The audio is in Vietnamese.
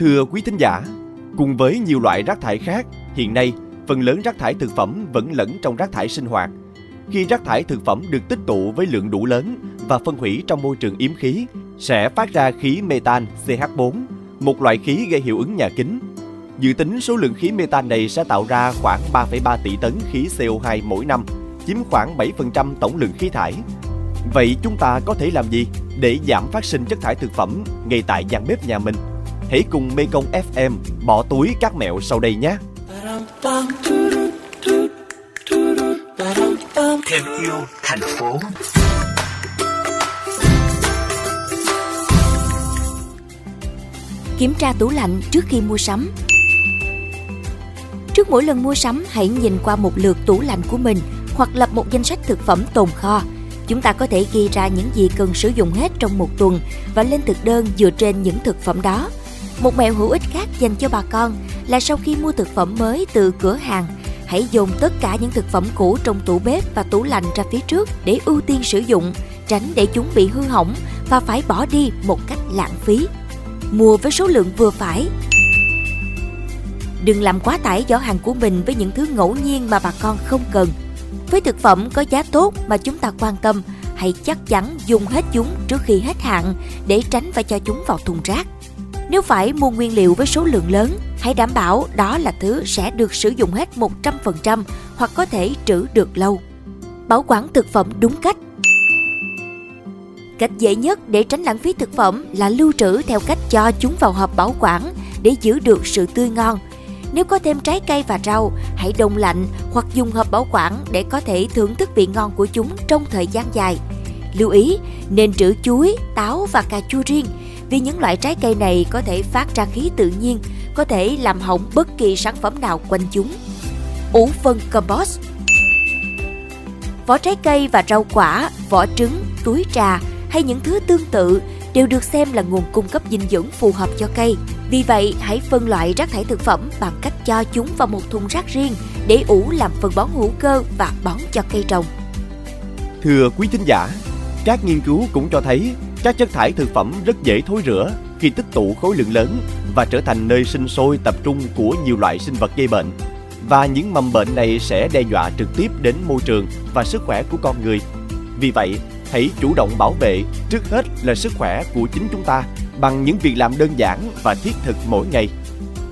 Thưa quý thính giả, cùng với nhiều loại rác thải khác, hiện nay phần lớn rác thải thực phẩm vẫn lẫn trong rác thải sinh hoạt. Khi rác thải thực phẩm được tích tụ với lượng đủ lớn và phân hủy trong môi trường yếm khí, sẽ phát ra khí metan CH4, một loại khí gây hiệu ứng nhà kính. Dự tính số lượng khí metan này sẽ tạo ra khoảng 3,3 tỷ tấn khí CO2 mỗi năm, chiếm khoảng 7% tổng lượng khí thải. Vậy chúng ta có thể làm gì để giảm phát sinh chất thải thực phẩm ngay tại gian bếp nhà mình? Hãy cùng Mekong FM bỏ túi các mẹo sau đây nhé! thêm yêu thành phố Kiểm tra tủ lạnh trước khi mua sắm Trước mỗi lần mua sắm, hãy nhìn qua một lượt tủ lạnh của mình hoặc lập một danh sách thực phẩm tồn kho. Chúng ta có thể ghi ra những gì cần sử dụng hết trong một tuần và lên thực đơn dựa trên những thực phẩm đó. Một mẹo hữu ích khác dành cho bà con là sau khi mua thực phẩm mới từ cửa hàng, hãy dồn tất cả những thực phẩm cũ trong tủ bếp và tủ lạnh ra phía trước để ưu tiên sử dụng, tránh để chúng bị hư hỏng và phải bỏ đi một cách lãng phí. Mua với số lượng vừa phải. Đừng làm quá tải giỏ hàng của mình với những thứ ngẫu nhiên mà bà con không cần. Với thực phẩm có giá tốt mà chúng ta quan tâm, hãy chắc chắn dùng hết chúng trước khi hết hạn để tránh phải cho chúng vào thùng rác. Nếu phải mua nguyên liệu với số lượng lớn, hãy đảm bảo đó là thứ sẽ được sử dụng hết 100% hoặc có thể trữ được lâu. Bảo quản thực phẩm đúng cách Cách dễ nhất để tránh lãng phí thực phẩm là lưu trữ theo cách cho chúng vào hộp bảo quản để giữ được sự tươi ngon. Nếu có thêm trái cây và rau, hãy đông lạnh hoặc dùng hộp bảo quản để có thể thưởng thức vị ngon của chúng trong thời gian dài. Lưu ý, nên trữ chuối, táo và cà chua riêng vì những loại trái cây này có thể phát ra khí tự nhiên, có thể làm hỏng bất kỳ sản phẩm nào quanh chúng. Ủ phân compost Vỏ trái cây và rau quả, vỏ trứng, túi trà hay những thứ tương tự đều được xem là nguồn cung cấp dinh dưỡng phù hợp cho cây. Vì vậy, hãy phân loại rác thải thực phẩm bằng cách cho chúng vào một thùng rác riêng để ủ làm phân bón hữu cơ và bón cho cây trồng. Thưa quý thính giả, các nghiên cứu cũng cho thấy các chất thải thực phẩm rất dễ thối rữa khi tích tụ khối lượng lớn và trở thành nơi sinh sôi tập trung của nhiều loại sinh vật gây bệnh. Và những mầm bệnh này sẽ đe dọa trực tiếp đến môi trường và sức khỏe của con người. Vì vậy, hãy chủ động bảo vệ trước hết là sức khỏe của chính chúng ta bằng những việc làm đơn giản và thiết thực mỗi ngày